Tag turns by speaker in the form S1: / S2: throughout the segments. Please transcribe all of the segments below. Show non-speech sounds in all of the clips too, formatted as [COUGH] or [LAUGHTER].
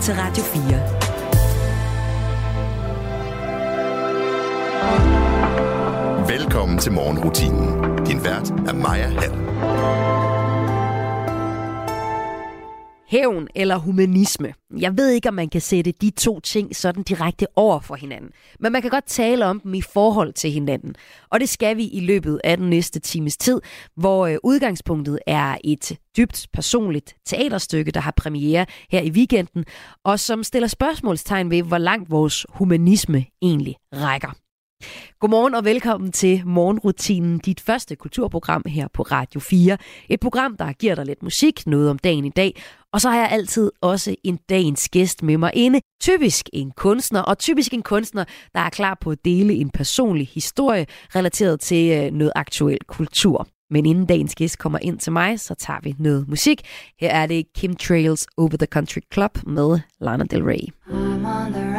S1: til Radio 4.
S2: Velkommen til morgenrutinen. Din vært er Maja Hall.
S3: Hævn eller humanisme. Jeg ved ikke, om man kan sætte de to ting sådan direkte over for hinanden. Men man kan godt tale om dem i forhold til hinanden. Og det skal vi i løbet af den næste times tid, hvor øh, udgangspunktet er et dybt personligt teaterstykke, der har premiere her i weekenden, og som stiller spørgsmålstegn ved, hvor langt vores humanisme egentlig rækker. Godmorgen og velkommen til Morgenrutinen, dit første kulturprogram her på Radio 4. Et program, der giver dig lidt musik, noget om dagen i dag, og så har jeg altid også en dagens gæst med mig inde. Typisk en kunstner, og typisk en kunstner, der er klar på at dele en personlig historie relateret til øh, noget aktuel kultur. Men inden dagens gæst kommer ind til mig, så tager vi noget musik. Her er det Kim Trails Over the Country Club med Lana Del Rey. I'm on the.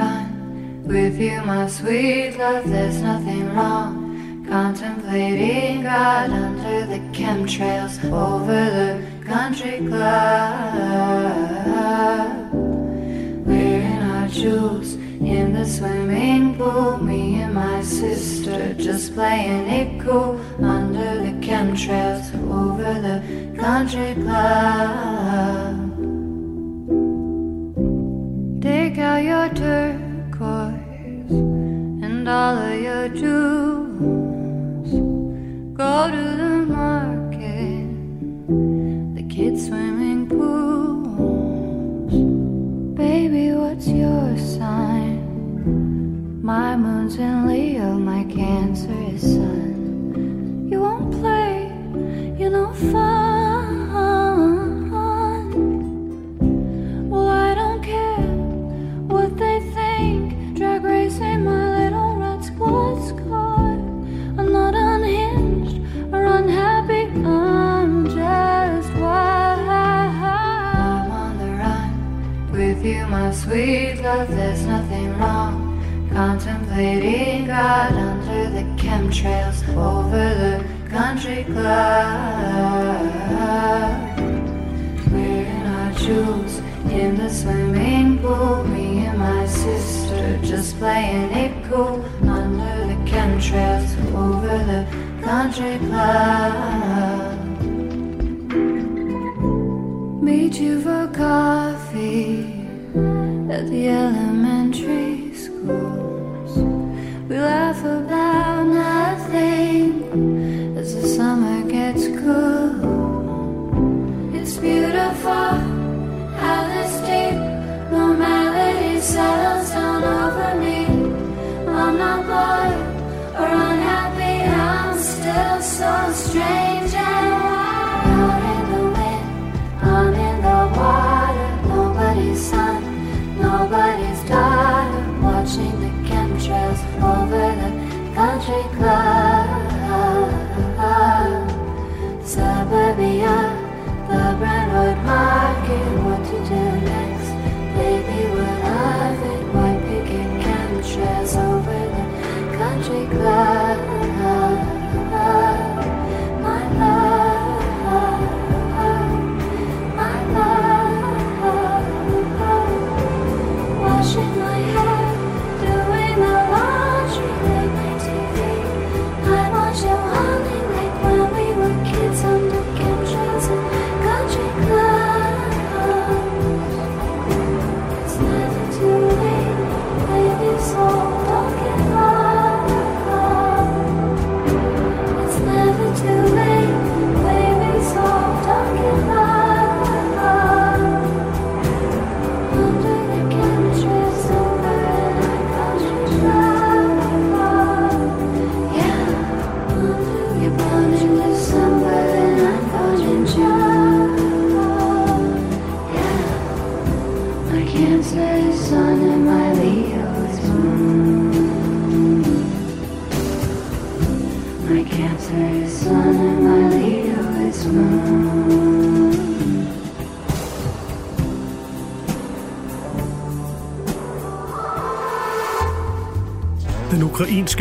S3: With you, my sweet love, there's nothing wrong. Contemplating God under the chemtrails over the country club. Wearing our jewels in the swimming pool. Me and my sister just playing it cool under the chemtrails over the country club. Take out your turquoise and all of your jewels. Go to the market, the kids' swimming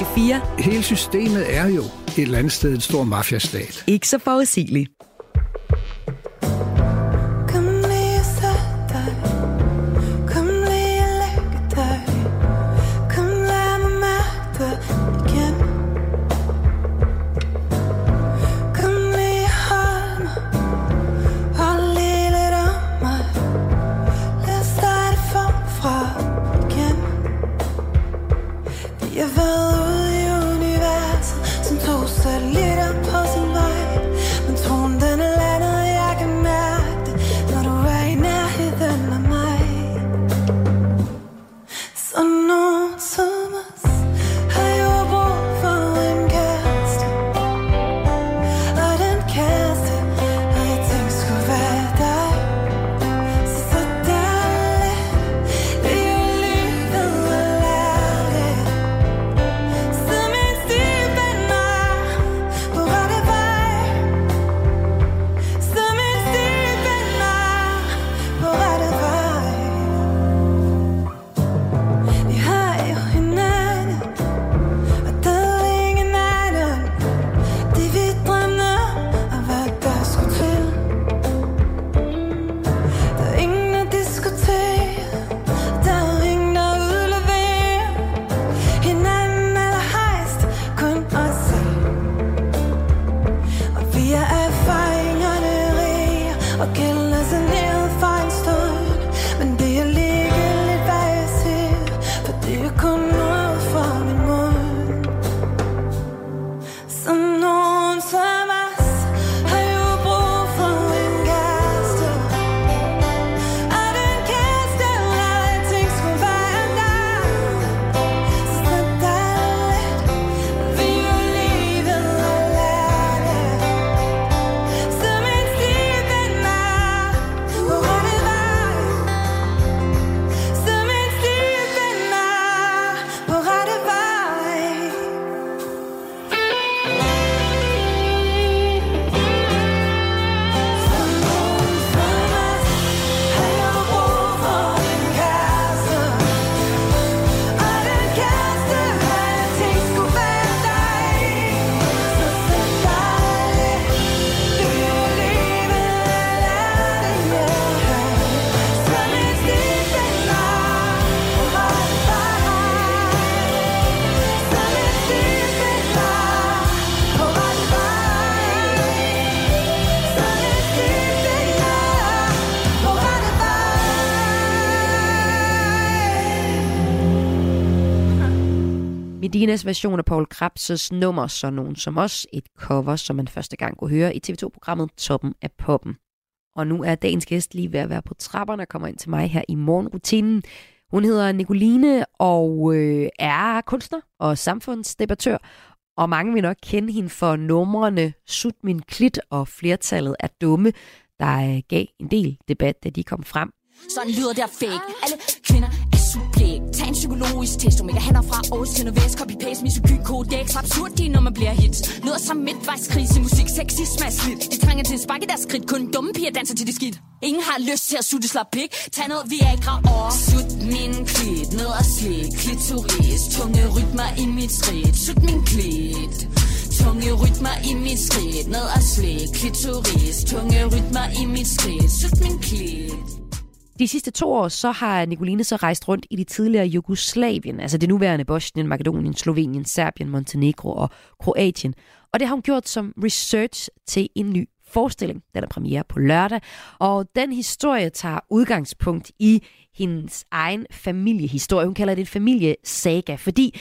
S4: Radio 4.
S5: Hele systemet er jo et eller andet sted en stor mafiastat.
S4: Ikke så forudsigeligt. Medinas version af Paul Krabs' nummer, så nogen som os, et cover, som man første gang kunne høre i TV2-programmet Toppen af Poppen. Og nu er dagens gæst lige ved at være på trapperne og kommer ind til mig her i morgenrutinen. Hun hedder Nicoline og øh, er kunstner og samfundsdebattør, og mange vil nok kende hende for numrene Sut min klit og flertallet er dumme, der øh, gav en del debat, da de kom frem.
S6: Sådan lyder der fake. Alle kvinder psykologisk test, omega hænder fra Aarhus til Nordvest. Copy-paste, misogyn kodex Absurd, de når man bliver hit. Lyder som midtvejskrise, musik, sexisme er slidt. De trænger til en spark i deres skridt, kun dumme piger danser til det skidt. Ingen har lyst til at sutte slap pik. Tag noget Viagra og Sut min klit, ned og slik. Klitoris, tunge rytmer i mit skridt. Sut min klit. Tunge rytmer i mit skridt Ned og slik, klitoris Tunge rytmer i mit skridt. Sut min klit
S1: de sidste to år så har Nicoline så rejst rundt i de tidligere Jugoslavien, altså det nuværende Bosnien, Makedonien, Slovenien, Serbien, Montenegro og Kroatien. Og det har hun gjort som research til en ny forestilling. Den er premiere på lørdag, og den historie tager udgangspunkt i hendes egen familiehistorie. Hun kalder det en familiesaga, fordi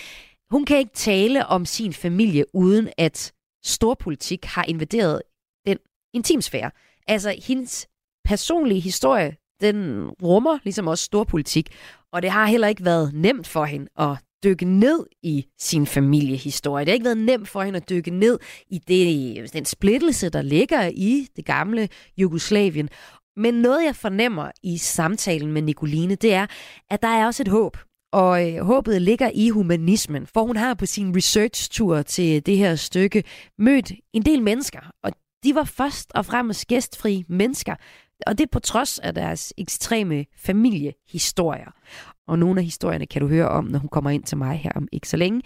S1: hun kan ikke tale om sin familie, uden at storpolitik har invaderet den intimsfære. Altså hendes personlige historie den rummer ligesom også storpolitik, og det har heller ikke været nemt for hende at dykke ned i sin familiehistorie. Det har ikke været nemt for hende at dykke ned i det, den splittelse, der ligger i det gamle Jugoslavien. Men noget, jeg fornemmer i samtalen med Nicoline, det er, at der er også et håb. Og øh, håbet ligger i humanismen, for hun har på sin research-tur til det her stykke mødt en del mennesker, og de var først og fremmest gæstfri mennesker, og det på trods af deres ekstreme familiehistorier. Og nogle af historierne kan du høre om, når hun kommer ind til mig her om ikke så længe.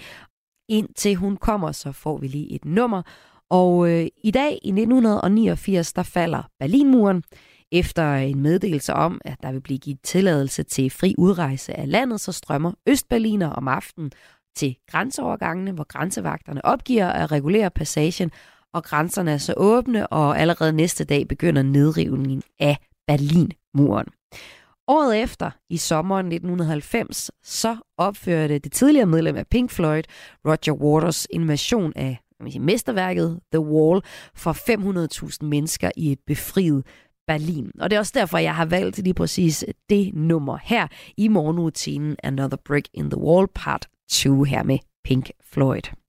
S1: Indtil hun kommer, så får vi lige et nummer. Og øh, i dag, i 1989, der falder Berlinmuren. Efter en meddelelse om, at der vil blive givet tilladelse til fri udrejse af landet, så strømmer Østberliner om aftenen til grænseovergangene, hvor grænsevagterne opgiver at regulere passagen, og grænserne er så åbne, og allerede næste dag begynder nedrivningen af Berlinmuren. Året efter, i sommeren 1990, så opførte det tidligere medlem af Pink Floyd, Roger Waters, invasion af mesterværket The Wall for 500.000 mennesker i et befriet Berlin. Og det er også derfor, jeg har valgt lige præcis det nummer her i morgenrutinen Another Brick in the Wall Part 2 her med Pink Floyd.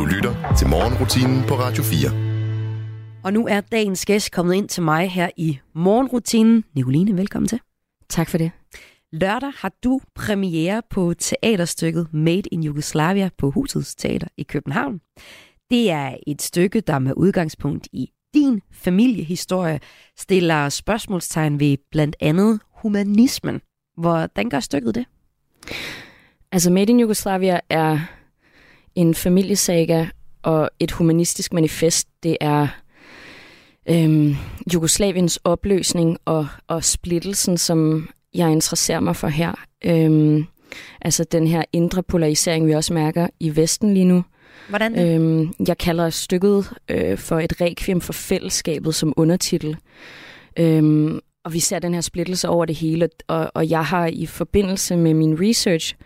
S2: Morgenrutinen på Radio 4.
S1: Og nu er dagens gæst kommet ind til mig her i Morgenrutinen. Nicoline, velkommen til.
S7: Tak for det.
S1: Lørdag har du premiere på teaterstykket Made in Yugoslavia på Husets Teater i København. Det er et stykke, der med udgangspunkt i din familiehistorie stiller spørgsmålstegn ved blandt andet humanismen. Hvordan gør stykket det?
S7: Altså Made in Yugoslavia er en familiesaga og et humanistisk manifest, det er øhm, Jugoslaviens opløsning og, og splittelsen, som jeg interesserer mig for her. Øhm, altså den her indre polarisering, vi også mærker i Vesten lige nu,
S1: Hvordan øhm,
S7: Jeg kalder stykket øh, for et requiem for fællesskabet som undertitel. Øhm, og vi ser den her splittelse over det hele, og, og jeg har i forbindelse med min research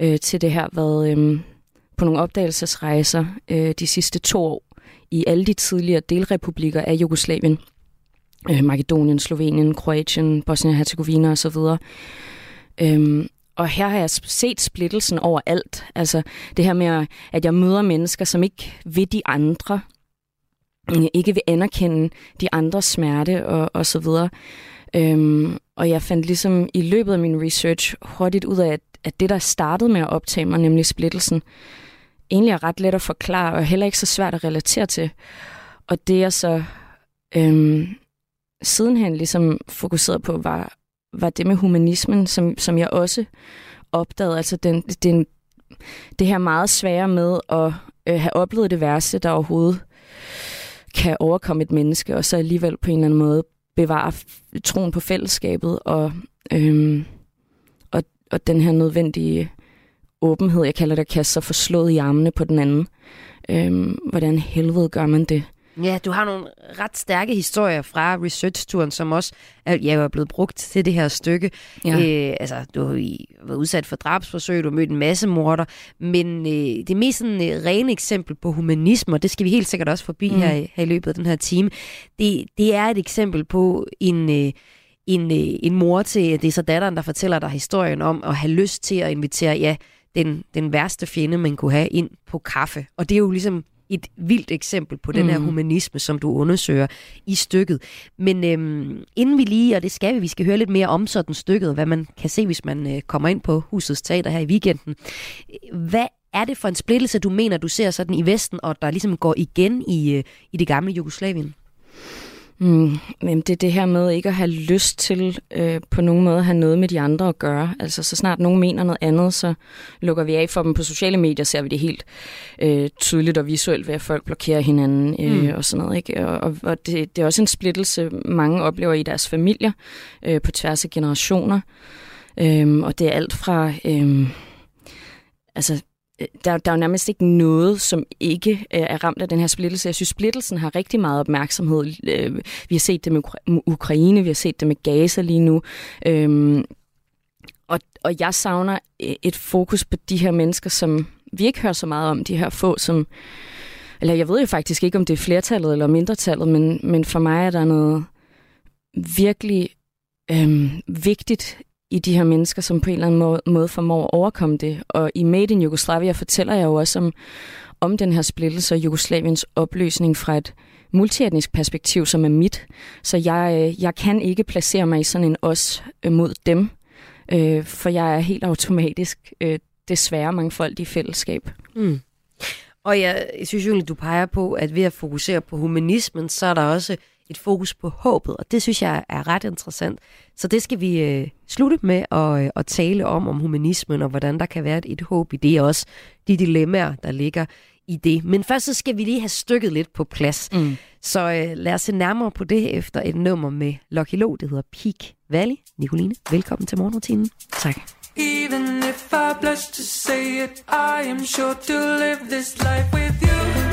S7: øh, til det her været øh, på nogle opdagelsesrejser øh, de sidste to år i alle de tidligere delrepublikker af Jugoslavien. Øh, Makedonien, Slovenien, Kroatien, Bosnien-Herzegovina osv. Øhm, og her har jeg set splittelsen over alt. Altså det her med, at jeg møder mennesker, som ikke vil de andre, øh, ikke vil anerkende de andres smerte og, og så videre. Øhm, og jeg fandt ligesom i løbet af min research hurtigt ud af, at, at det, der startede med at optage mig, nemlig splittelsen, egentlig er ret let at forklare, og heller ikke så svært at relatere til. Og det jeg så øhm, sidenhen ligesom fokuseret på, var, var det med humanismen, som, som jeg også opdagede. Altså den, den, det her meget svære med at øh, have oplevet det værste, der overhovedet kan overkomme et menneske, og så alligevel på en eller anden måde bevare troen på fællesskabet og, øhm, og, og den her nødvendige åbenhed, jeg kalder det, at kaste sig forslået i armene på den anden. Øhm, hvordan helvede gør man det?
S1: Ja, du har nogle ret stærke historier fra research-turen, som også er, ja, er blevet brugt til det her stykke. Ja. Øh, altså, du har været udsat for drabsforsøg, du har mødt en masse morder, men øh, det mest sådan, øh, rene eksempel på humanisme, og det skal vi helt sikkert også forbi mm. her, her i løbet af den her time, det, det er et eksempel på en... Øh, en, øh, en mor til, det er så datteren, der fortæller dig historien om at have lyst til at invitere, ja, den, den værste fjende, man kunne have ind på kaffe. Og det er jo ligesom et vildt eksempel på den her mm. humanisme, som du undersøger i stykket. Men øhm, inden vi lige, og det skal vi, vi skal høre lidt mere om sådan stykket, hvad man kan se, hvis man øh, kommer ind på Husets Teater her i weekenden. Hvad er det for en splittelse, du mener, du ser sådan i Vesten, og der ligesom går igen i, øh, i det gamle Jugoslavien?
S7: Mm, men det er det her med ikke at have lyst til øh, på nogen måde at have noget med de andre at gøre. Altså så snart nogen mener noget andet, så lukker vi af for dem. På sociale medier ser vi det helt øh, tydeligt og visuelt ved, at folk blokerer hinanden øh, mm. og sådan noget. Ikke? Og, og, og det, det er også en splittelse, mange oplever i deres familier øh, på tværs af generationer. Øh, og det er alt fra... Øh, altså der, der er jo nærmest ikke noget, som ikke øh, er ramt af den her splittelse. Jeg synes, splittelsen har rigtig meget opmærksomhed. Øh, vi har set det med Ukraine, vi har set det med Gaza lige nu. Øhm, og, og jeg savner øh, et fokus på de her mennesker, som vi ikke hører så meget om, de her få, som... Eller jeg ved jo faktisk ikke, om det er flertallet eller mindretallet, men, men for mig er der noget virkelig øhm, vigtigt i de her mennesker, som på en eller anden måde, måde formår at overkomme det. Og i Made in Yugoslavia fortæller jeg jo også om, om den her splittelse og Jugoslaviens opløsning fra et multietnisk perspektiv, som er mit. Så jeg, øh, jeg kan ikke placere mig i sådan en os øh, mod dem, øh, for jeg er helt automatisk øh, desværre mangfoldig fællesskab. Mm.
S1: Og jeg, jeg synes jo, at du peger på, at ved at fokusere på humanismen, så er der også et fokus på håbet, og det synes jeg er ret interessant. Så det skal vi øh, slutte med at, øh, at tale om, om humanismen, og hvordan der kan være et, et håb i det, og også de dilemmaer, der ligger i det. Men først så skal vi lige have stykket lidt på plads. Mm. Så øh, lad os se nærmere på det efter et nummer med Lucky Lo, det hedder Peak Valley. Nicoline, velkommen til morgenrutinen.
S7: Tak. Even if I blush to say it, I am sure to live this life with you.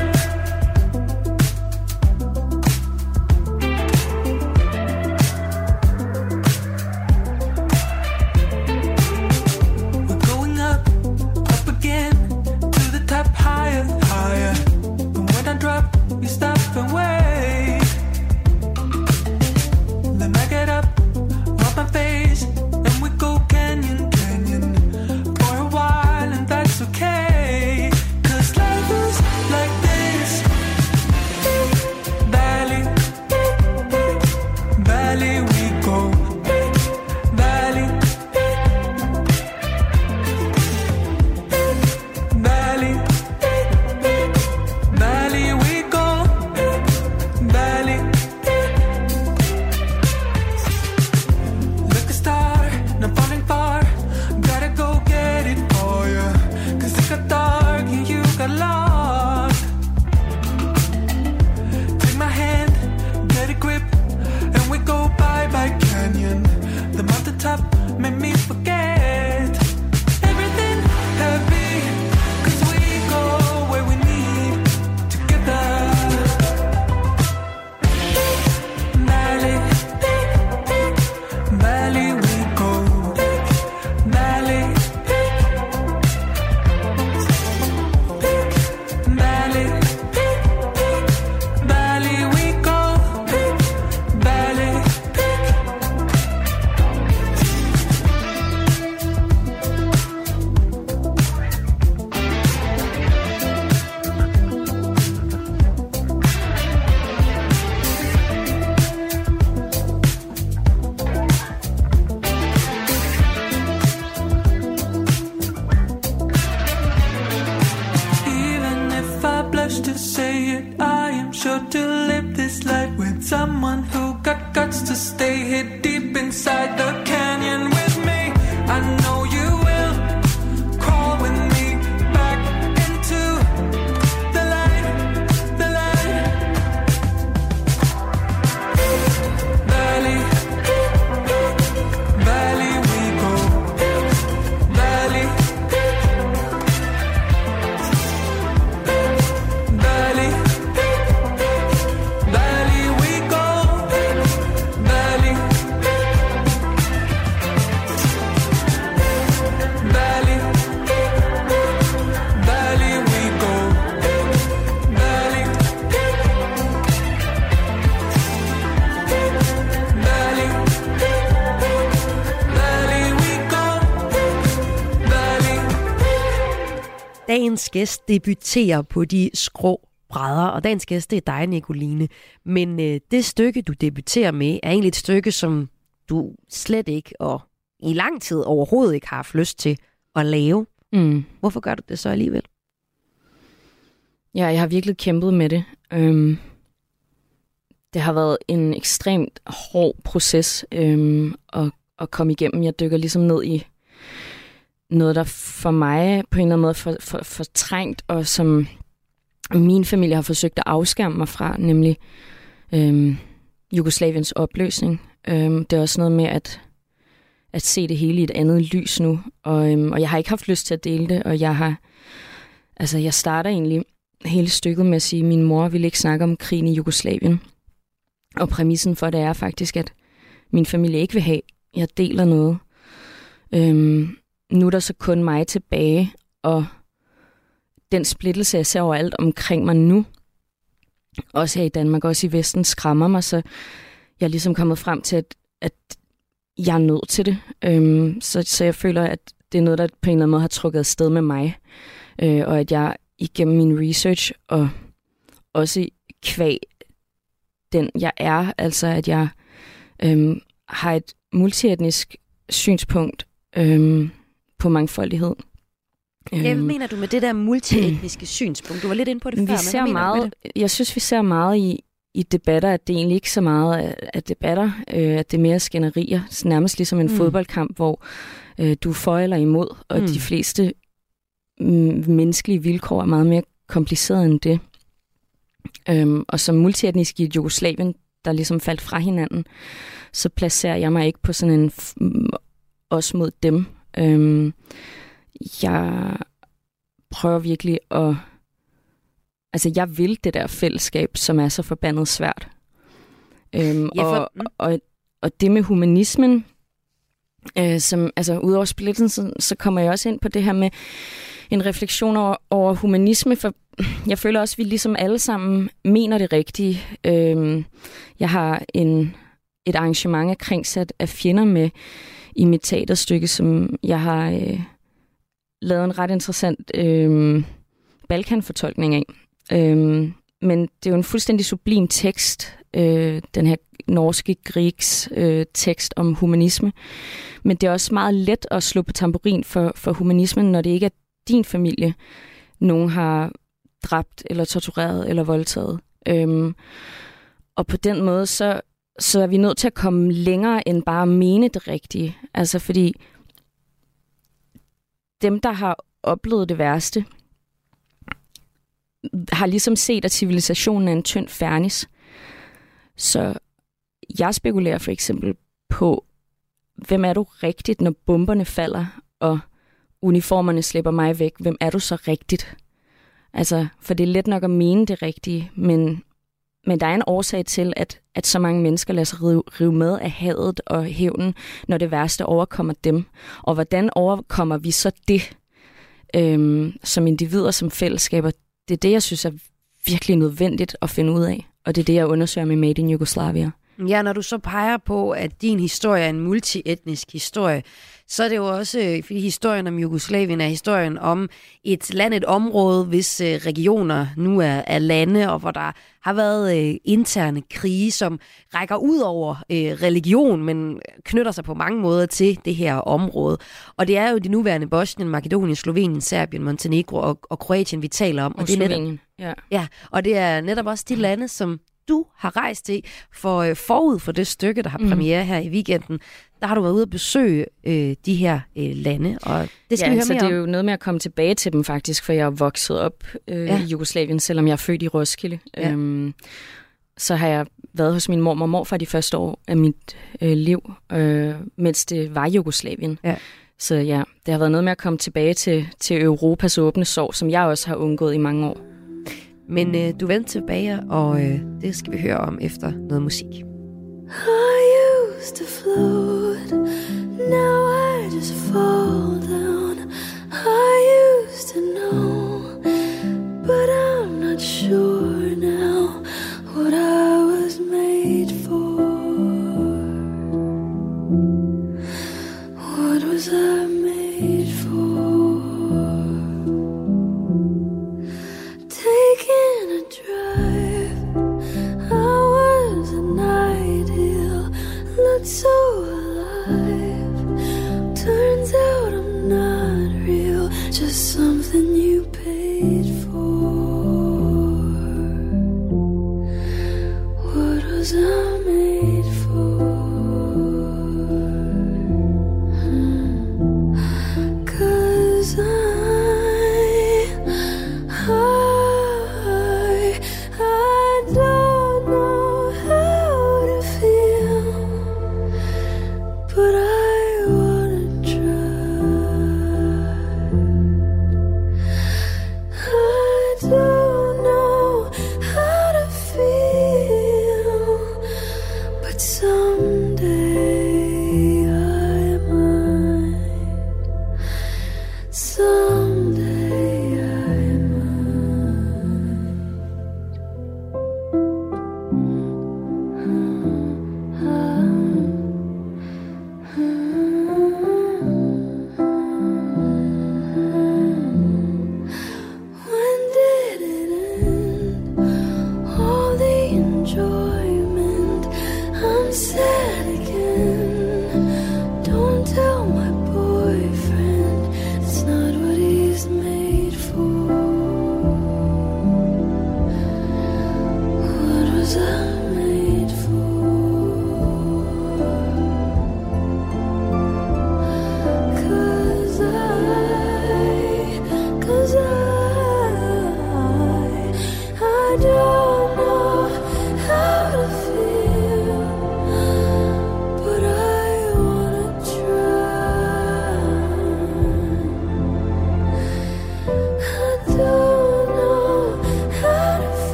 S1: Dagens gæst debuterer på de skrå brædder, og dagens gæst det er dig, Nicoline. Men øh, det stykke, du debuterer med, er egentlig et stykke, som du slet ikke og i lang tid overhovedet ikke har haft lyst til at lave. Mm. Hvorfor gør du det så alligevel?
S7: Ja, jeg har virkelig kæmpet med det. Øhm, det har været en ekstremt hård proces øhm, at, at komme igennem. Jeg dykker ligesom ned i noget, der for mig på en eller anden måde for, for, fortrængt, og som min familie har forsøgt at afskærme mig fra, nemlig øhm, Jugoslaviens opløsning. Øhm, det er også noget med at, at se det hele i et andet lys nu, og, øhm, og jeg har ikke haft lyst til at dele det, og jeg har, altså jeg starter egentlig hele stykket med at sige, at min mor ville ikke snakke om krigen i Jugoslavien. Og præmissen for det er faktisk, at min familie ikke vil have, jeg deler noget. Øhm, nu er der så kun mig tilbage, og den splittelse, jeg ser overalt omkring mig nu, også her i Danmark, også i Vesten, skræmmer mig, så jeg er ligesom kommet frem til, at, at jeg er nødt til det. Øhm, så, så jeg føler, at det er noget, der på en eller anden måde har trukket sted med mig, øh, og at jeg igennem min research, og også kvæg den jeg er, altså at jeg øhm, har et multietnisk synspunkt, øhm, på mangfoldighed.
S1: Hvad øhm, mener du med det der multietniske [CLEARS THROAT] synspunkt? Du var lidt inde på det
S7: vi
S1: før.
S7: Ser men meget, Jeg synes, vi ser meget i, i debatter, at det egentlig ikke så meget af debatter, øh, at det er mere skænderier. Nærmest ligesom en mm. fodboldkamp, hvor øh, du er for eller imod, og mm. de fleste mm, menneskelige vilkår er meget mere kompliceret end det. Øhm, og som multietnisk i Jugoslavien, der ligesom faldt fra hinanden, så placerer jeg mig ikke på sådan en os mod dem Øhm, jeg prøver virkelig at... Altså, jeg vil det der fællesskab, som er så forbandet svært. Øhm, ja, for... og, og, og det med humanismen, øh, som, altså udover splittelsen, så, så kommer jeg også ind på det her med en refleksion over, over humanisme, for jeg føler også, at vi ligesom alle sammen mener det rigtige. Øhm, jeg har en, et arrangement af kringsat af fjender med, i mit teaterstykke, som jeg har øh, lavet en ret interessant øh, Balkan-fortolkning af. Øh, men det er jo en fuldstændig sublim tekst, øh, den her norske Griegs øh, tekst om humanisme. Men det er også meget let at slå på tamburin for, for humanismen, når det ikke er din familie, nogen har dræbt eller tortureret eller voldtaget. Øhm, og på den måde, så, så er vi nødt til at komme længere end bare at mene det rigtige. Altså fordi dem, der har oplevet det værste, har ligesom set, at civilisationen er en tynd fernis. Så jeg spekulerer for eksempel på, hvem er du rigtigt, når bomberne falder, og uniformerne slipper mig væk? Hvem er du så rigtigt? Altså, for det er let nok at mene det rigtige, men men der er en årsag til, at, at så mange mennesker lader sig rive, rive med af hadet og hævnen, når det værste overkommer dem. Og hvordan overkommer vi så det øhm, som individer, som fællesskaber? Det er det, jeg synes er virkelig nødvendigt at finde ud af. Og det er det, jeg undersøger med Made in Yugoslavia.
S1: Ja, når du så peger på, at din historie er en multietnisk historie, så er det jo også, øh, fordi historien om Jugoslavien er historien om et land, et område, hvis øh, regioner nu er, er lande, og hvor der har været øh, interne krige, som rækker ud over øh, religion, men knytter sig på mange måder til det her område. Og det er jo de nuværende Bosnien, Makedonien, Slovenien, Serbien, Montenegro og, og Kroatien, vi taler om.
S7: Og, og det er netop, ja.
S1: ja. Og det er netop også de lande, som du har rejst til, for øh, forud for det stykke, der har mm. premiere her i weekenden, der har du været ude at besøge øh, de her øh, lande, og det skal
S7: ja,
S1: vi høre
S7: så
S1: mere
S7: det er jo noget med at komme tilbage til dem faktisk, for jeg er vokset op øh, ja. i Jugoslavien, selvom jeg er født i Roskilde. Ja. Øhm, så har jeg været hos min mor og morfar de første år af mit øh, liv, øh, mens det var Jugoslavien. Ja. Så ja, det har været noget med at komme tilbage til, til Europas åbne sår, som jeg også har undgået i mange år.
S1: Men øh, du vendte tilbage, og øh, det skal vi høre om efter noget musik.
S3: I used to float, now I just fall down. I used to know, but I'm not sure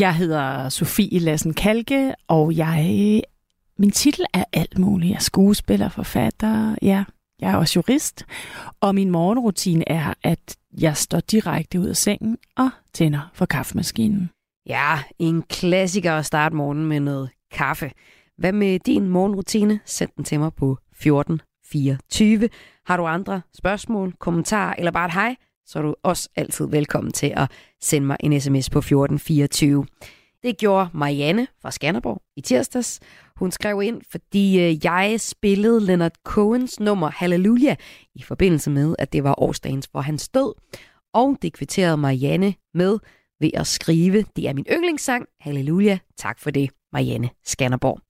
S8: Jeg hedder Sofie Lassen Kalke, og jeg min titel er alt muligt. Jeg er skuespiller, forfatter, ja, jeg er også jurist. Og min morgenrutine er, at jeg står direkte ud af sengen og tænder for kaffemaskinen.
S1: Ja, en klassiker at starte morgenen med noget kaffe. Hvad med din morgenrutine? Send den til mig på 1424. Har du andre spørgsmål, kommentarer eller bare et hej, så er du også altid velkommen til at sende mig en sms på 1424. Det gjorde Marianne fra Skanderborg i tirsdags. Hun skrev ind, fordi øh, jeg spillede Leonard Cohens nummer Halleluja i forbindelse med, at det var årsdagen for hans død. Og det kvitterede Marianne med ved at skrive, det er min yndlingssang, Halleluja. Tak for det, Marianne Skanderborg.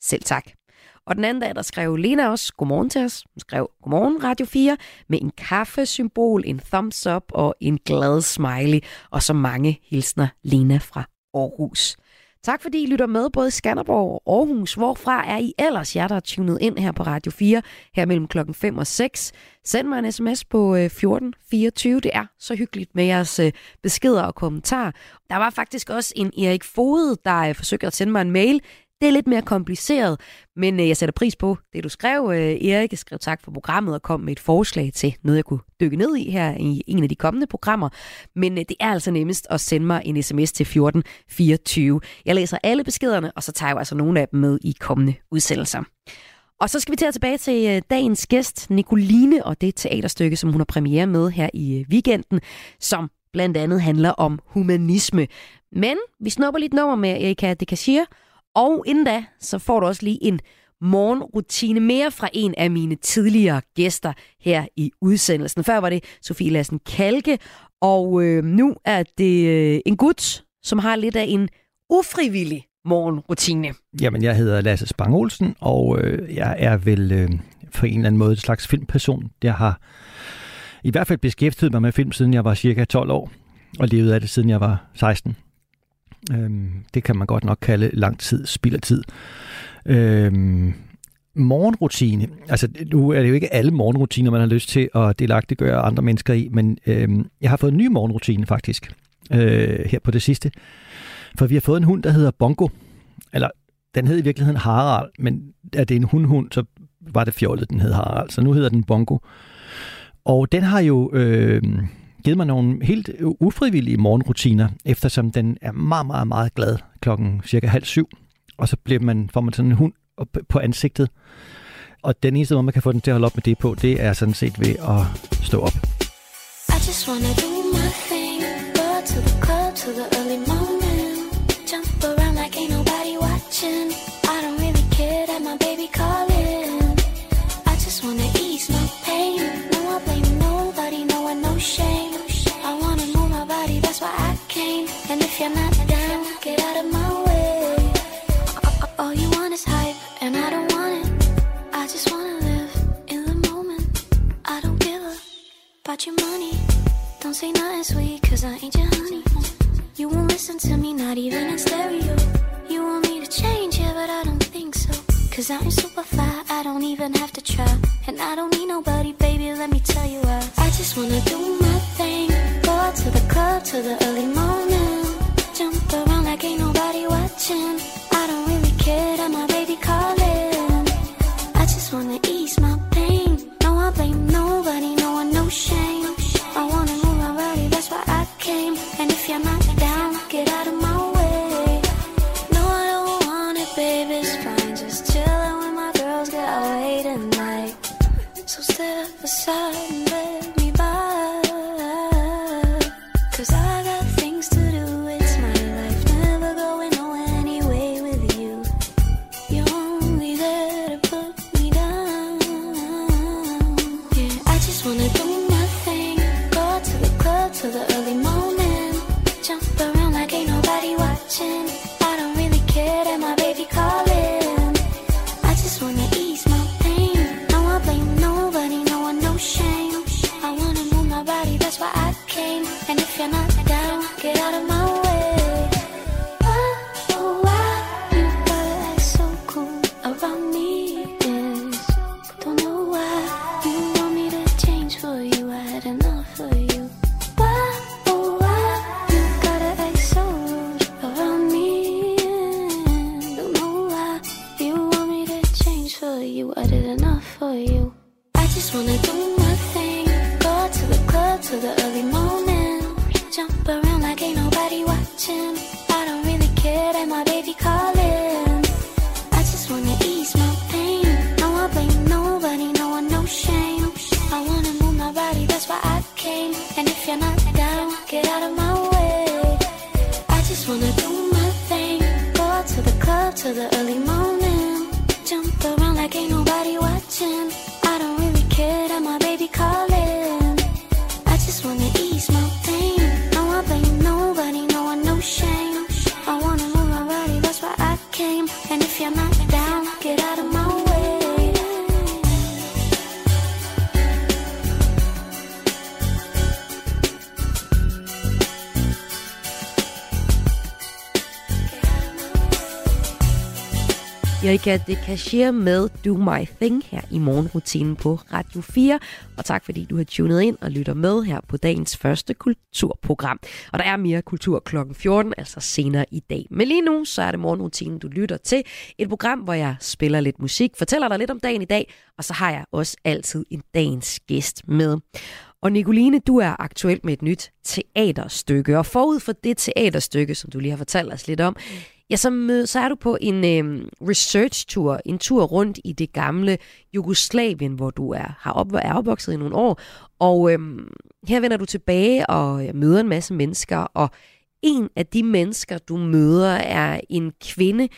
S1: Selv tak. Og den anden dag, der skrev Lena også godmorgen til os. Hun skrev godmorgen Radio 4 med en kaffesymbol, en thumbs up og en glad smiley. Og så mange hilsner Lena fra Aarhus. Tak fordi I lytter med både i Skanderborg og Aarhus. Hvorfra er I ellers jer, der er tunet ind her på Radio 4 her mellem klokken 5 og 6? Send mig en sms på øh, 1424. Det er så hyggeligt med jeres øh, beskeder og kommentarer. Der var faktisk også en Erik Fode, der øh, forsøgte at sende mig en mail. Det er lidt mere kompliceret, men øh, jeg sætter pris på det, du skrev, øh, Erik. Jeg skrev tak for programmet og kom med et forslag til noget, jeg kunne dykke ned i her i en af de kommende programmer. Men øh, det er altså nemmest at sende mig en sms til 1424. Jeg læser alle beskederne, og så tager jeg altså nogle af dem med i kommende udsendelser. Og så skal vi til at tilbage til øh, dagens gæst, Nicoline, og det teaterstykke, som hun har premiere med her i øh, weekenden, som blandt andet handler om humanisme. Men vi snupper lidt nummer med Erika de Kassier, og inden da, så får du også lige en morgenrutine mere fra en af mine tidligere gæster her i udsendelsen. Før var det Sofie Lassen Kalke, og øh, nu er det øh, en gut, som har lidt af en ufrivillig morgenrutine.
S9: Jamen, jeg hedder Lasse Spang Olsen, og øh, jeg er vel øh, på en eller anden måde et slags filmperson. Jeg har i hvert fald beskæftiget mig med film, siden jeg var cirka 12 år, og levet af det, siden jeg var 16. Øhm, det kan man godt nok kalde lang tid, spild af tid. Øhm, morgenrutine. Altså, nu er det jo ikke alle morgenrutiner, man har lyst til at delagtiggøre andre mennesker i, men øhm, jeg har fået en ny morgenrutine faktisk, øh, her på det sidste. For vi har fået en hund, der hedder Bongo. Eller, den hed i virkeligheden Harald, men er det en hundhund, så var det fjollet, den hed Harald. Så nu hedder den Bongo. Og den har jo øh, givet mig nogle helt ufrivillige morgenrutiner, eftersom den er meget, meget, meget glad klokken cirka halv syv. Og så bliver man, får man sådan en hund på ansigtet. Og den eneste måde, man kan få den til at holde op med det på, det er sådan set ved at stå op. I just wanna do my thing, go to the club to the early morning, jump around like ain't nobody watching. Get out of my way. All you want is hype, and I don't want it. I just wanna live in the moment. I don't give a about your money. Don't say nothing sweet, cause I ain't your honey. You won't listen to me, not even in stereo. You want me to change, yeah, but I don't think so. Cause I'm super fly, I don't even have to try. And I don't need nobody, baby, let me tell you why. I just wanna do my thing. Go out to the club to the early morning. Around like ain't nobody watching. I don't really care that my baby calling.
S1: Erika de Cashier med Do My Thing her i morgenrutinen på Radio 4. Og tak fordi du har tunet ind og lytter med her på dagens første kulturprogram. Og der er mere kultur kl. 14, altså senere i dag. Men lige nu, så er det morgenrutinen, du lytter til. Et program, hvor jeg spiller lidt musik, fortæller dig lidt om dagen i dag, og så har jeg også altid en dagens gæst med. Og Nicoline, du er aktuelt med et nyt teaterstykke, og forud for det teaterstykke, som du lige har fortalt os lidt om, ja, så, mød, så er du på en øh, research-tur, en tur rundt i det gamle Jugoslavien, hvor du er, har op, er opvokset i nogle år. Og øh, her vender du tilbage og møder en masse mennesker, og en af de mennesker, du møder, er en kvinde,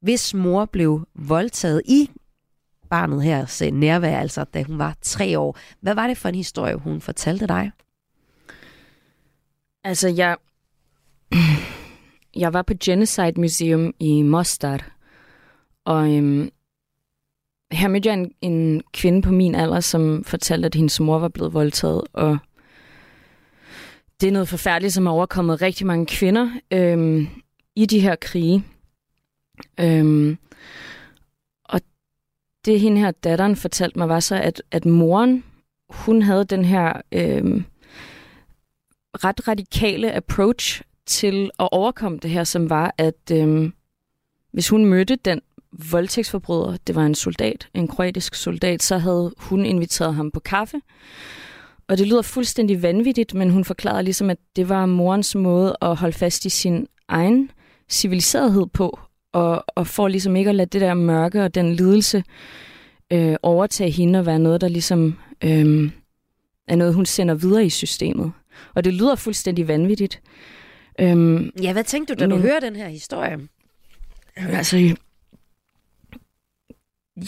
S1: hvis mor blev voldtaget i barnet her nærvær, altså da hun var tre år. Hvad var det for en historie, hun fortalte dig?
S7: Altså, jeg, jeg var på Genocide Museum i Mostar, og øhm, her mødte jeg en, en kvinde på min alder, som fortalte, at hendes mor var blevet voldtaget, og det er noget forfærdeligt, som har overkommet rigtig mange kvinder øhm, i de her krige. Øhm, og det hende her datteren fortalte mig var så, at, at moren, hun havde den her øhm, ret radikale approach til at overkomme det her, som var, at øhm, hvis hun mødte den voldtægtsforbryder, det var en soldat, en kroatisk soldat, så havde hun inviteret ham på kaffe. Og det lyder fuldstændig vanvittigt, men hun forklarede ligesom, at det var morens måde at holde fast i sin egen civiliserethed på, og, og for ligesom ikke at lade det der mørke og den lidelse øh, overtage hende og være noget, der ligesom øh, er noget, hun sender videre i systemet. Og det lyder fuldstændig vanvittigt. Øhm,
S1: ja, hvad tænkte du, da men, du hører den her historie?
S7: Altså,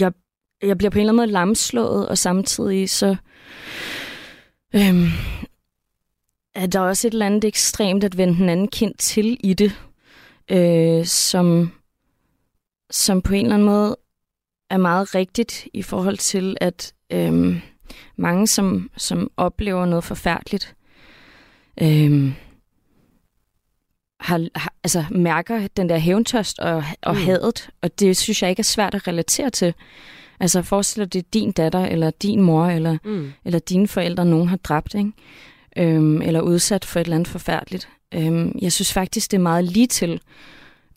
S7: jeg, jeg bliver på en eller anden måde lamslået, og samtidig så øhm, er der også et eller andet ekstremt at vende den anden kind til i det, øh, som, som på en eller anden måde er meget rigtigt i forhold til, at øhm, mange, som, som oplever noget forfærdeligt, øhm, har, har, altså, mærker den der hævntørst og, og mm. hadet, og det synes jeg ikke er svært at relatere til. Altså forestil dig, det er din datter, eller din mor, eller, mm. eller dine forældre, nogen har dræbt, ikke? Øhm, eller udsat for et eller andet forfærdeligt. Øhm, jeg synes faktisk, det er meget lige til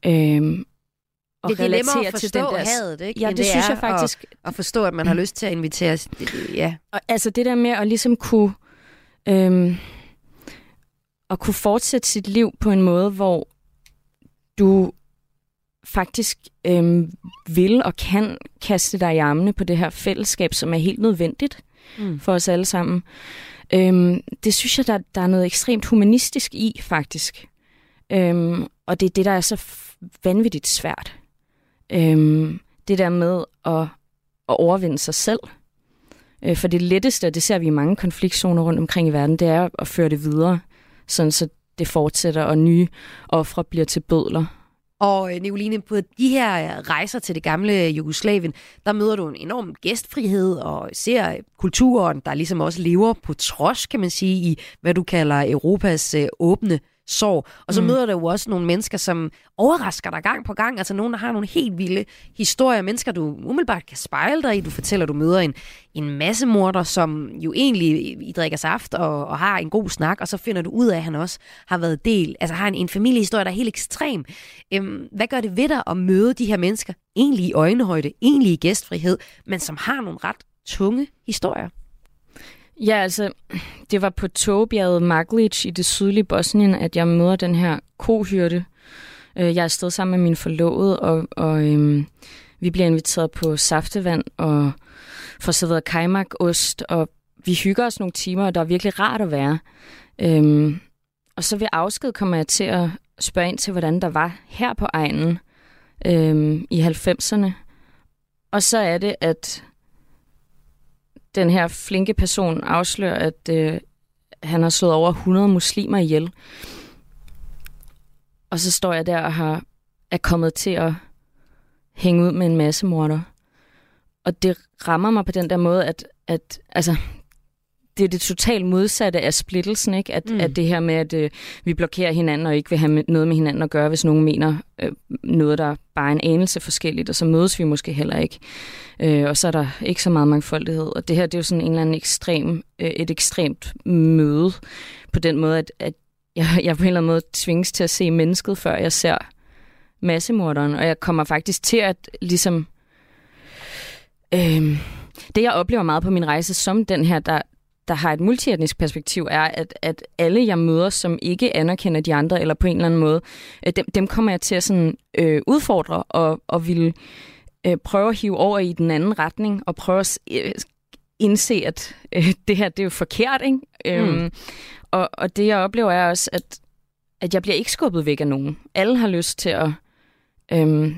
S7: øhm,
S1: at det er nemmere at til den der... hadet, ikke?
S7: Ja, det, det synes jeg faktisk.
S1: At, at forstå, at man har lyst til at invitere... Ja.
S7: Og, altså det der med at ligesom kunne... Øhm, at kunne fortsætte sit liv på en måde, hvor du faktisk øhm, vil og kan kaste dig i armene på det her fællesskab, som er helt nødvendigt mm. for os alle sammen. Øhm, det synes jeg, der, der er noget ekstremt humanistisk i, faktisk. Øhm, og det er det, der er så vanvittigt svært. Øhm, det der med at, at overvinde sig selv. Øh, for det letteste, og det ser vi i mange konfliktzoner rundt omkring i verden, det er at føre det videre sådan så det fortsætter, og nye ofre bliver til bødler.
S1: Og øh, Nicoline, på de her øh, rejser til det gamle Jugoslavien, der møder du en enorm gæstfrihed og ser øh, kulturen, der ligesom også lever på trods, kan man sige, i hvad du kalder Europas øh, åbne sorg. Og så mm. møder du jo også nogle mennesker, som overrasker dig gang på gang. Altså nogen, der har nogle helt vilde historier. Mennesker, du umiddelbart kan spejle dig i. Du fortæller, du møder en, en masse morder, som jo egentlig I drikker saft og, og har en god snak. Og så finder du ud af, at han også har været del, altså har en, en familiehistorie, der er helt ekstrem. Øhm, hvad gør det ved dig at møde de her mennesker? Egentlig i øjenhøjde, egentlig i gæstfrihed, men som har nogle ret tunge historier.
S7: Ja, altså, det var på togbjerget Maglic i det sydlige Bosnien, at jeg møder den her kohyrde. Øh, jeg er afsted sammen med min forlovede, og, og øhm, vi bliver inviteret på saftevand og får serveret kajmak-ost, og vi hygger os nogle timer, og der er virkelig rart at være. Øhm, og så ved afsked kommer jeg til at spørge ind til, hvordan der var her på egnen. øhm, i 90'erne. Og så er det, at den her flinke person afslører, at øh, han har slået over 100 muslimer ihjel. Og så står jeg der og har, er kommet til at hænge ud med en masse morder. Og det rammer mig på den der måde, at, at altså, det er det totalt modsatte af splittelsen, ikke? At, mm. at det her med, at øh, vi blokerer hinanden og ikke vil have noget med hinanden at gøre, hvis nogen mener øh, noget, der er bare en anelse forskelligt, og så mødes vi måske heller ikke. Øh, og så er der ikke så meget mangfoldighed. Og det her, det er jo sådan en eller anden ekstrem, øh, et ekstremt møde på den måde, at, at jeg, jeg på en eller anden måde tvinges til at se mennesket, før jeg ser massemorderen. Og jeg kommer faktisk til at ligesom... Øh, det, jeg oplever meget på min rejse som den her, der, der har et multietnisk perspektiv, er, at, at alle, jeg møder, som ikke anerkender de andre, eller på en eller anden måde, øh, dem, dem kommer jeg til at sådan, øh, udfordre og, og vil øh, prøve at hive over i den anden retning, og prøve at øh, indse, at øh, det her det er jo forkert. Ikke? Mm. Øhm, og, og det, jeg oplever, er også, at, at jeg bliver ikke skubbet væk af nogen. Alle har lyst til at, øhm,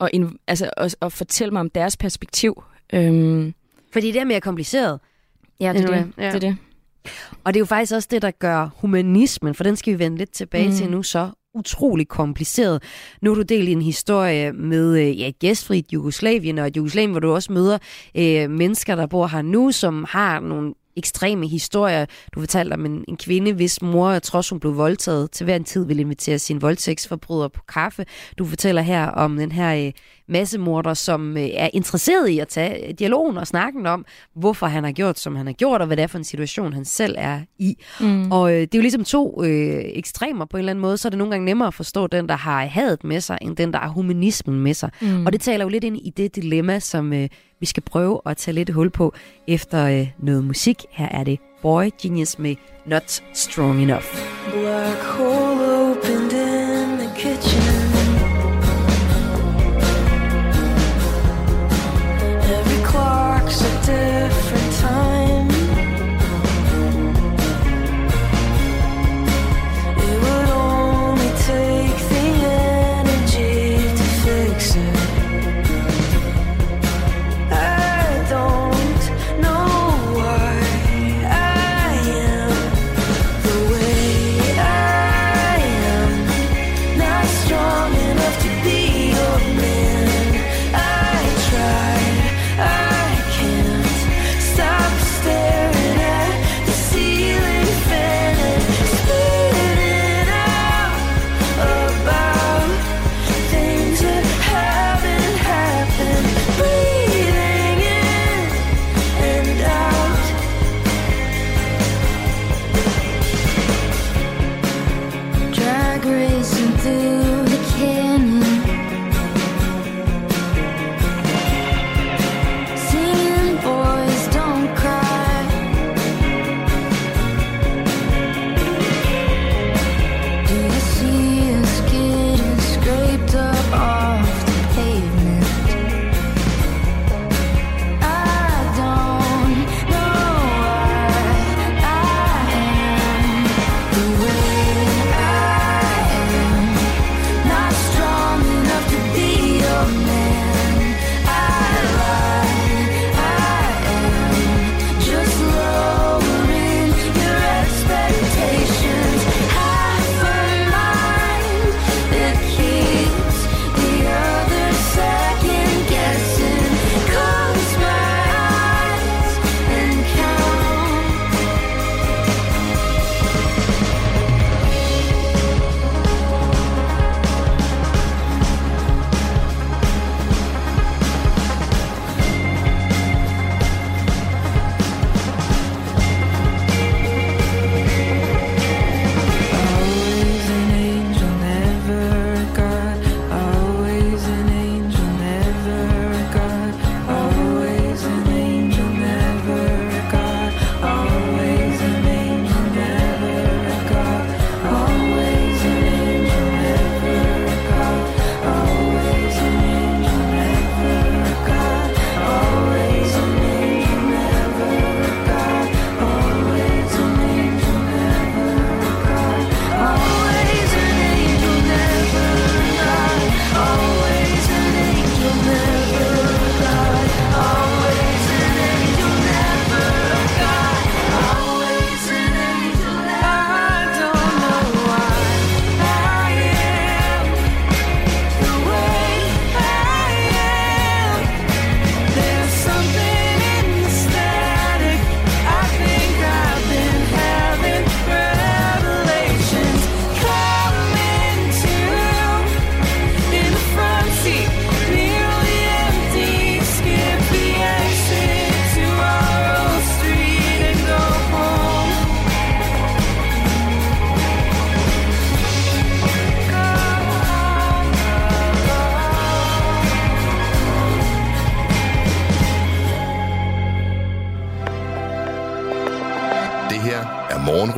S7: at, altså, at, at fortælle mig om deres perspektiv. Øhm,
S1: Fordi det er mere kompliceret.
S7: Ja, det er det. Ja. det er det.
S1: Og det er jo faktisk også det, der gør humanismen, for den skal vi vende lidt tilbage mm. til nu, så utrolig kompliceret. Nu har du delt en historie med øh, ja, et gæstfrit Jugoslavien, og et Jugoslavien, hvor du også møder øh, mennesker, der bor her nu, som har nogle ekstreme historier. Du fortalte om en, en kvinde, hvis mor, trods hun blev voldtaget, til hver en tid ville invitere sin voldtægtsforbryder på kaffe. Du fortæller her om den her øh, massemorder, som øh, er interesseret i at tage dialogen og snakken om, hvorfor han har gjort, som han har gjort, og hvad det er for en situation, han selv er i. Mm. Og øh, det er jo ligesom to øh, ekstremer på en eller anden måde, så er det nogle gange nemmere at forstå den, der har hadet med sig, end den, der har humanismen med sig. Mm. Og det taler jo lidt ind i det dilemma, som øh, vi skal prøve at tage lidt hul på efter øh, noget musik. Her er det Boy Genius med Not Strong Enough.
S3: Black hole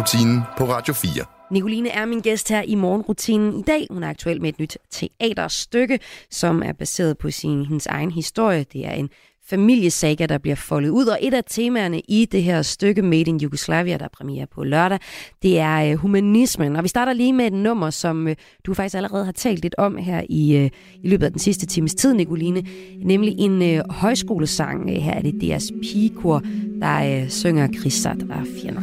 S2: morgenrutinen på Radio 4.
S1: Nicoline er min gæst her i morgenrutinen i dag. Hun er aktuel med et nyt teaterstykke, som er baseret på sin, hendes egen historie. Det er en familiesaga, der bliver foldet ud, og et af temaerne i det her stykke Made in Yugoslavia, der er premiere på lørdag, det er øh, humanismen. Og vi starter lige med et nummer, som øh, du faktisk allerede har talt lidt om her i, øh, i løbet af den sidste times tid, Nicoline, nemlig en øh, højskolesang. Øh, her er det deres pigekor, der øh, synger Grisat af fjender.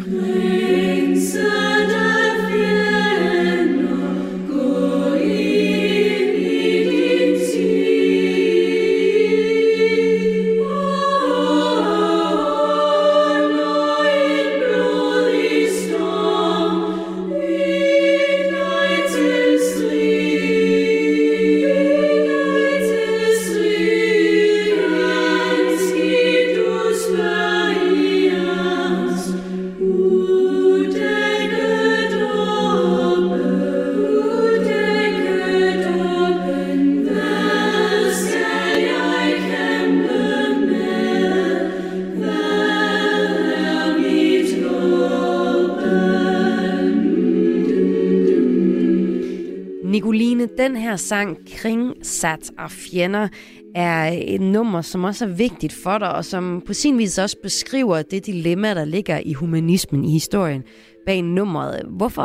S1: Sang Kringsat af fjender er et nummer, som også er vigtigt for dig, og som på sin vis også beskriver det dilemma, der ligger i humanismen i historien bag nummeret. Hvorfor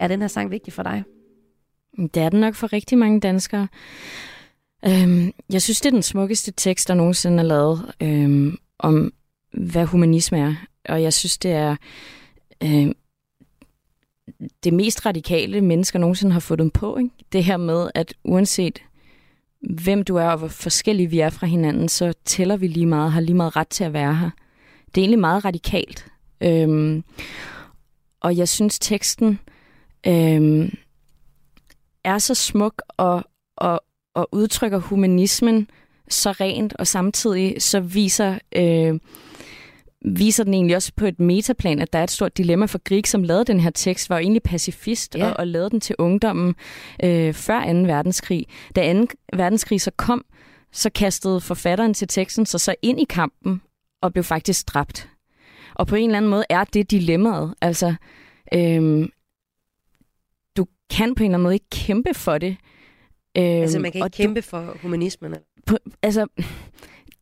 S1: er den her sang vigtig for dig?
S7: Det er den nok for rigtig mange danskere. Øhm, jeg synes, det er den smukkeste tekst, der nogensinde er lavet øhm, om, hvad humanisme er. Og jeg synes, det er øhm, det mest radikale, mennesker nogensinde har fundet på. Ikke? Det her med, at uanset hvem du er og hvor forskellige vi er fra hinanden, så tæller vi lige meget, har lige meget ret til at være her. Det er egentlig meget radikalt. Øhm, og jeg synes, teksten øhm, er så smuk og, og, og udtrykker humanismen så rent, og samtidig så viser, øh, viser den egentlig også på et metaplan, at der er et stort dilemma for Grieg, som lavede den her tekst, var jo egentlig pacifist ja. og, og lavede den til ungdommen øh, før 2. verdenskrig. Da 2. verdenskrig så kom, så kastede forfatteren til teksten sig så ind i kampen og blev faktisk dræbt. Og på en eller anden måde er det dilemmaet. Altså, øh, du kan på en eller anden måde ikke kæmpe for det.
S1: Øhm, altså man kan ikke kæmpe du, for humanismen?
S7: På, altså,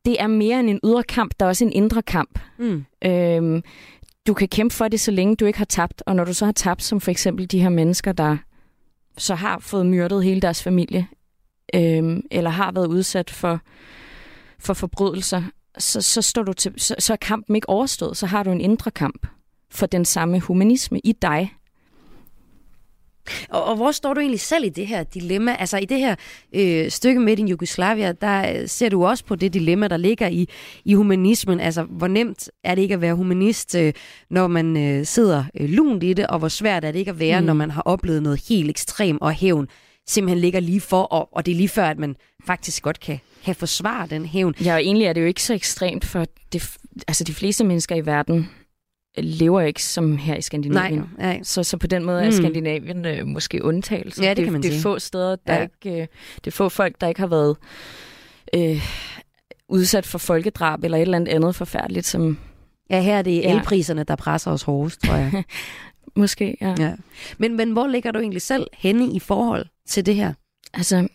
S7: det er mere end en ydre kamp, der er også en indre kamp.
S1: Mm.
S7: Øhm, du kan kæmpe for det, så længe du ikke har tabt. Og når du så har tabt, som for eksempel de her mennesker, der så har fået myrdet hele deres familie, øhm, eller har været udsat for, for forbrydelser, så, så, står du til, så, så er kampen ikke overstået. Så har du en indre kamp for den samme humanisme i dig,
S1: og, og hvor står du egentlig selv i det her dilemma? Altså i det her øh, stykke med din Jugoslavia, der øh, ser du også på det dilemma, der ligger i, i humanismen. Altså hvor nemt er det ikke at være humanist, øh, når man øh, sidder øh, lunt i det, og hvor svært er det ikke at være, mm. når man har oplevet noget helt ekstrem og hævn simpelthen ligger lige for, og, og det er lige før, at man faktisk godt kan, kan forsvare den hævn.
S7: Ja, og egentlig er det jo ikke så ekstremt, for det, altså de fleste mennesker i verden lever ikke som her i Skandinavien.
S1: Nej, nej.
S7: Så, så på den måde er mm. Skandinavien øh, måske undtagelse.
S1: Ja, det, kan man
S7: det,
S1: sige.
S7: Det er få steder, der ja. ikke... Øh, det er få folk, der ikke har været øh, udsat for folkedrab eller et eller andet andet forfærdeligt, som...
S1: Ja, her er det ja. elpriserne, der presser os hårdest, tror jeg. [LAUGHS]
S7: måske, ja.
S1: ja. Men, men hvor ligger du egentlig selv henne i forhold til det her?
S7: Altså,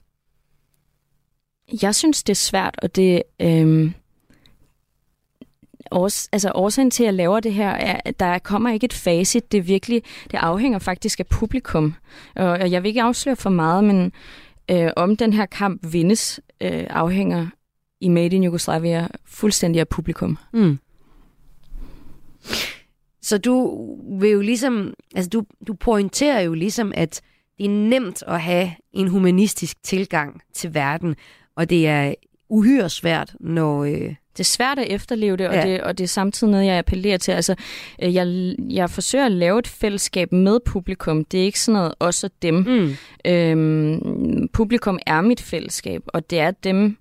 S7: jeg synes, det er svært, og det... Øh, års, altså årsagen til, at jeg laver det her, er, at der kommer ikke et facit. Det virkelig, det afhænger faktisk af publikum. Og jeg vil ikke afsløre for meget, men øh, om den her kamp vindes, øh, afhænger i Made in Yugoslavia fuldstændig af publikum.
S1: Mm. Så du vil jo ligesom, altså du, du pointerer jo ligesom, at det er nemt at have en humanistisk tilgang til verden, og det er uhyre svært, når, øh,
S7: det er svært at efterleve det, og, ja. det, og det er samtidig noget, jeg appellerer til. Altså, øh, jeg, jeg forsøger at lave et fællesskab med publikum. Det er ikke sådan noget os og dem.
S1: Mm.
S7: Øhm, publikum er mit fællesskab, og det er dem,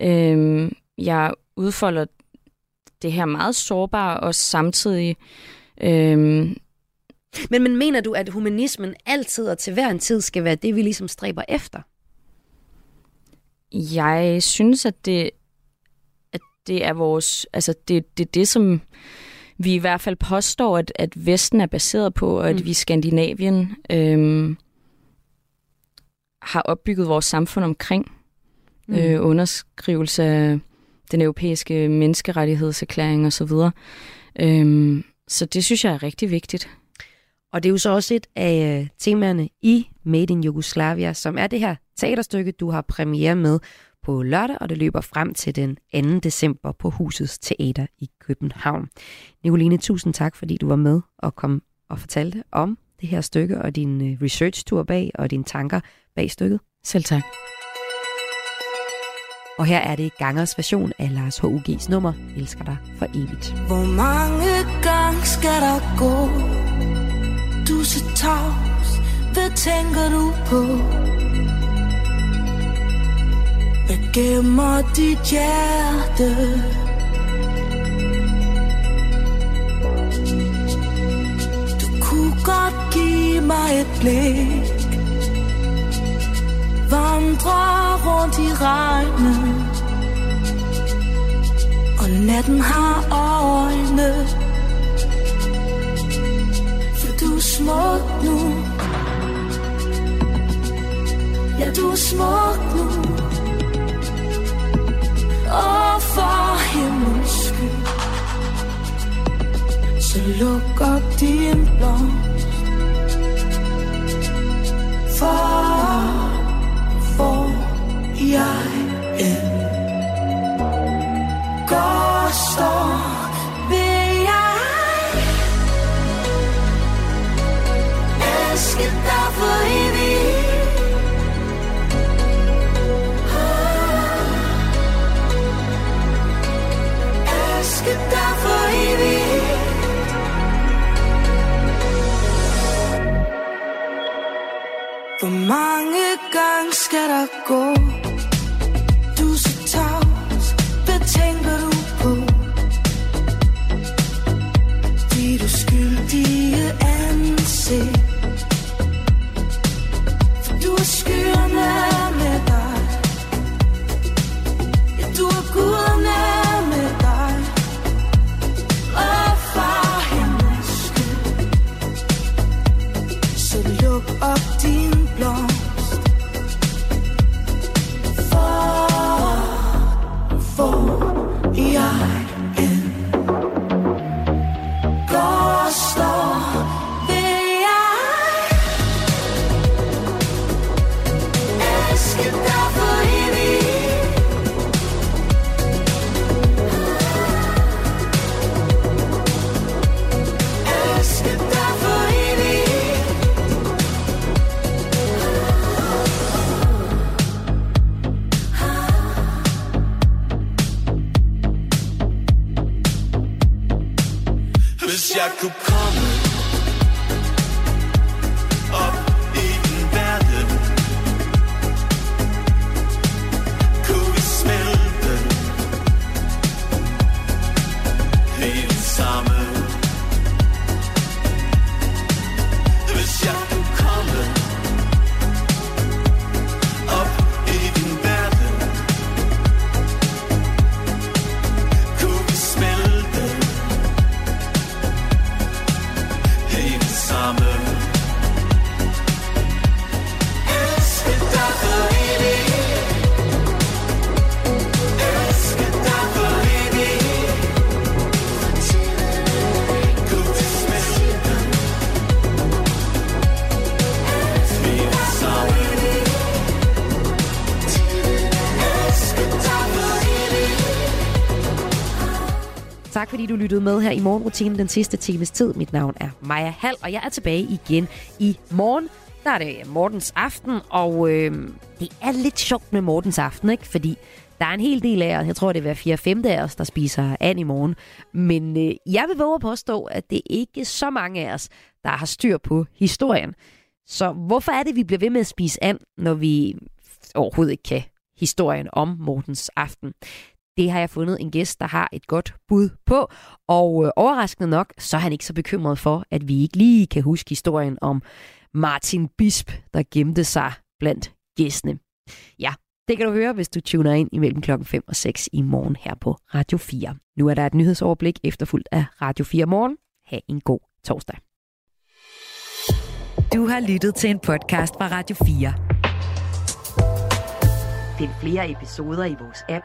S7: øhm, jeg udfolder det her meget sårbare, og samtidig... Øhm,
S1: men, men mener du, at humanismen altid og til hver en tid skal være det, vi ligesom stræber efter?
S7: Jeg synes, at det det er vores, altså det, det, det som vi i hvert fald påstår, at, at Vesten er baseret på, og at mm. vi i Skandinavien øhm, har opbygget vores samfund omkring mm. øh, underskrivelse af den europæiske menneskerettighedserklæring osv. Øhm, så det synes jeg er rigtig vigtigt.
S1: Og det er jo så også et af øh, temaerne i Made in Yugoslavia, som er det her teaterstykke, du har premiere med på lørdag, og det løber frem til den 2. december på Husets Teater i København. Nicoline, tusind tak, fordi du var med og kom og fortalte om det her stykke og din øh, research-tur bag og dine tanker bag stykket.
S7: Selv tak.
S1: Og her er det Gangers version af Lars H.U.G.'s nummer Elsker dig for evigt.
S3: Hvor mange gange skal der gå? Du så tavs, hvad tænker du på? Hvad gemmer dit hjerte? Du kunne godt give mig et blik. Vandre rundt i regnen Og natten har øjne. For du er smuk nu. Ja, du er smuk nu. Og for himlens skyld Så luk op din blomst. For hvor jeg end går, står du
S1: lyttede med her i morgenrutinen den sidste times tid. Mit navn er Maja Hall, og jeg er tilbage igen i morgen. Der er det Mortens aften, og øh, det er lidt sjovt med Mortens aften, ikke? Fordi der er en hel del af os, jeg tror det er hver 4 5 af os, der spiser and i morgen. Men øh, jeg vil våge at påstå, at det ikke er så mange af os, der har styr på historien. Så hvorfor er det, vi bliver ved med at spise and, når vi overhovedet ikke kan historien om Mortens aften? Det har jeg fundet en gæst, der har et godt bud på. Og øh, overraskende nok, så er han ikke så bekymret for, at vi ikke lige kan huske historien om Martin Bisp, der gemte sig blandt gæstene. Ja, Det kan du høre, hvis du tuner ind imellem klokken 5 og 6 i morgen her på Radio 4. Nu er der et nyhedsoverblik efterfulgt af Radio 4 morgen. Ha' en god torsdag.
S4: Du har lyttet til en podcast fra Radio 4. Find flere episoder i vores app,